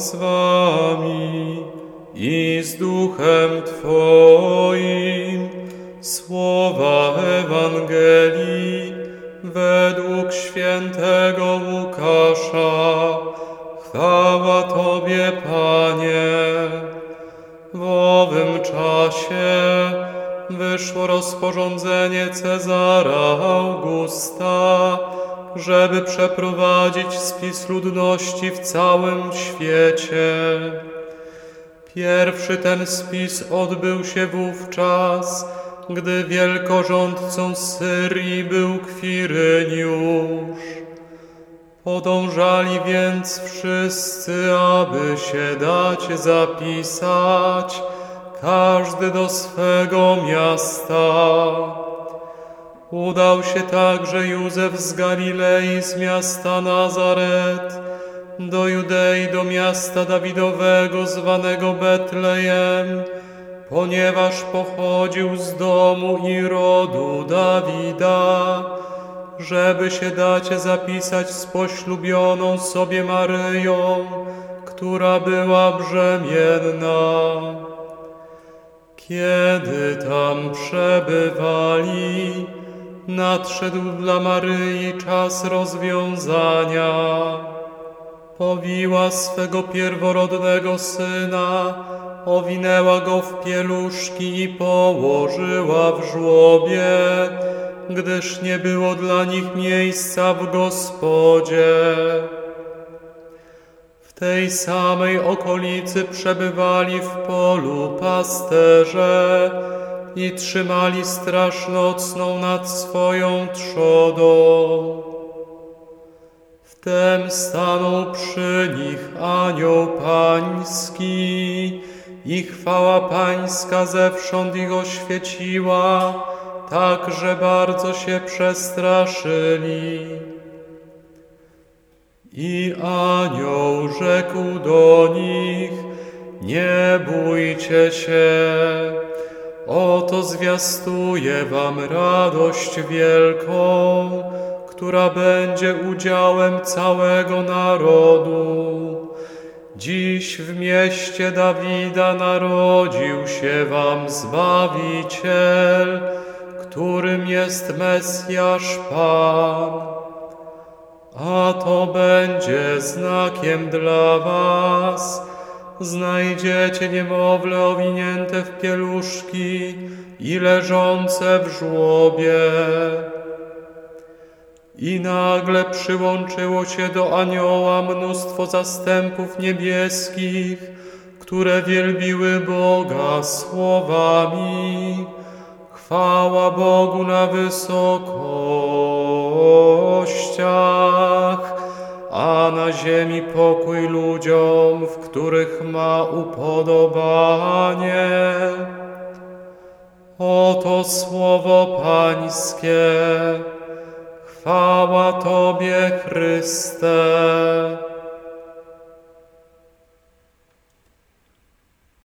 z wami i z duchem Twoim. Słowa Ewangelii według świętego Łukasza. Chwała Tobie, Panie. W owym czasie wyszło rozporządzenie Cezara Augusta, żeby przeprowadzić spis ludności w całym świecie. Pierwszy ten spis odbył się wówczas, gdy wielkorządcą Syrii był Kwiryniusz. Podążali więc wszyscy, aby się dać zapisać, każdy do swego miasta. Udał się także Józef z Galilei, z miasta Nazaret, do Judei, do miasta Dawidowego, zwanego Betlejem, ponieważ pochodził z domu i rodu Dawida, żeby się dać zapisać z poślubioną sobie Maryją, która była brzemienna. Kiedy tam przebywali, nadszedł dla Maryi czas rozwiązania. Powiła swego pierworodnego syna, owinęła go w pieluszki i położyła w żłobie, gdyż nie było dla nich miejsca w gospodzie. Tej samej okolicy przebywali w polu pasterze i trzymali straż nocną nad swoją trzodą. Wtem stanął przy nich anioł pański i chwała pańska zewsząd ich oświeciła, tak że bardzo się przestraszyli. I anioł rzekł do nich, nie bójcie się, oto zwiastuję wam radość wielką, która będzie udziałem całego narodu. Dziś w mieście Dawida narodził się wam Zbawiciel, którym jest Mesjasz Pan. A to będzie znakiem dla was. Znajdziecie niemowlę owinięte w pieluszki i leżące w żłobie. I nagle przyłączyło się do anioła mnóstwo zastępów niebieskich, które wielbiły Boga słowami. Chwała Bogu na wysokościach, a na ziemi pokój ludziom, w których ma upodobanie. Oto słowo Pańskie. Chwała Tobie, Chryste.